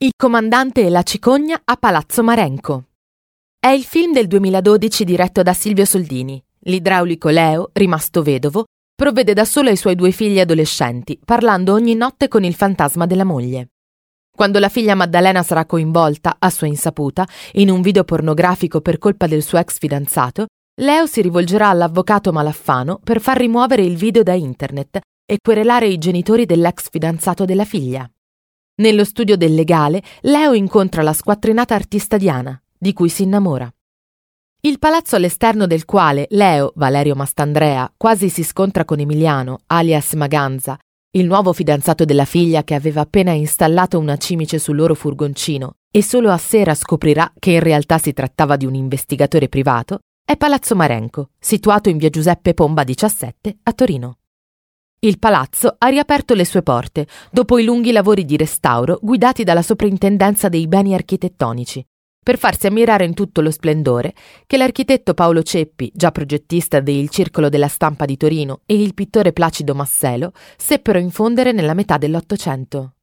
Il comandante e la cicogna a Palazzo Marenco. È il film del 2012 diretto da Silvio Soldini. L'idraulico Leo, rimasto vedovo, provvede da solo ai suoi due figli adolescenti, parlando ogni notte con il fantasma della moglie. Quando la figlia Maddalena sarà coinvolta, a sua insaputa, in un video pornografico per colpa del suo ex fidanzato, Leo si rivolgerà all'avvocato Malaffano per far rimuovere il video da internet e querelare i genitori dell'ex fidanzato della figlia. Nello studio del legale, Leo incontra la squattrinata artista Diana, di cui si innamora. Il palazzo all'esterno del quale Leo, Valerio Mastandrea, quasi si scontra con Emiliano, alias Maganza, il nuovo fidanzato della figlia che aveva appena installato una cimice sul loro furgoncino e solo a sera scoprirà che in realtà si trattava di un investigatore privato, è Palazzo Marenco, situato in via Giuseppe Pomba 17 a Torino. Il palazzo ha riaperto le sue porte dopo i lunghi lavori di restauro guidati dalla Soprintendenza dei Beni Architettonici, per farsi ammirare in tutto lo splendore che l'architetto Paolo Ceppi, già progettista del Circolo della Stampa di Torino, e il pittore Placido Masselo seppero infondere nella metà dell'Ottocento.